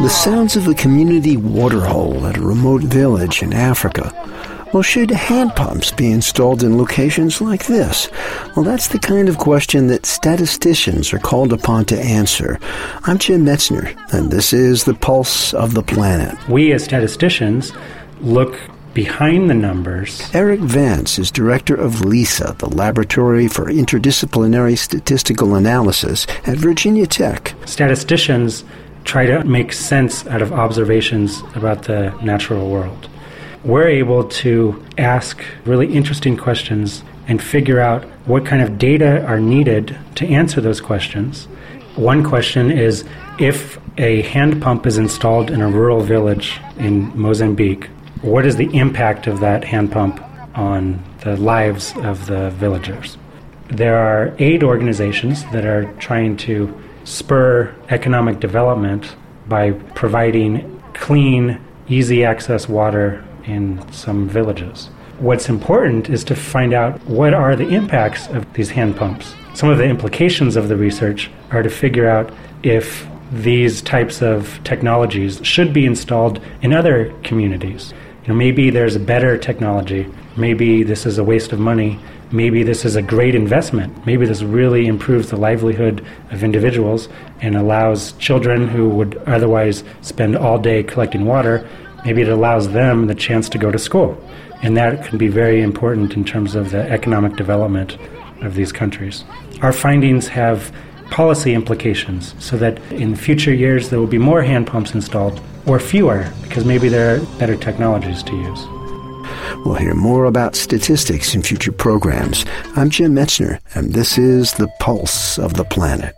The sounds of a community waterhole at a remote village in Africa. Well, should hand pumps be installed in locations like this? Well, that's the kind of question that statisticians are called upon to answer. I'm Jim Metzner, and this is The Pulse of the Planet. We as statisticians look behind the numbers. Eric Vance is director of LISA, the Laboratory for Interdisciplinary Statistical Analysis at Virginia Tech. Statisticians try to make sense out of observations about the natural world. We're able to ask really interesting questions and figure out what kind of data are needed to answer those questions. One question is if a hand pump is installed in a rural village in Mozambique, what is the impact of that hand pump on the lives of the villagers? There are aid organizations that are trying to spur economic development by providing clean, easy access water in some villages. What's important is to find out what are the impacts of these hand pumps. Some of the implications of the research are to figure out if these types of technologies should be installed in other communities. You know, maybe there's better technology. Maybe this is a waste of money. Maybe this is a great investment. Maybe this really improves the livelihood of individuals and allows children who would otherwise spend all day collecting water, maybe it allows them the chance to go to school. And that can be very important in terms of the economic development of these countries. Our findings have policy implications so that in future years there will be more hand pumps installed or fewer because maybe there are better technologies to use. We'll hear more about statistics in future programs. I'm Jim Metzner, and this is The Pulse of the Planet.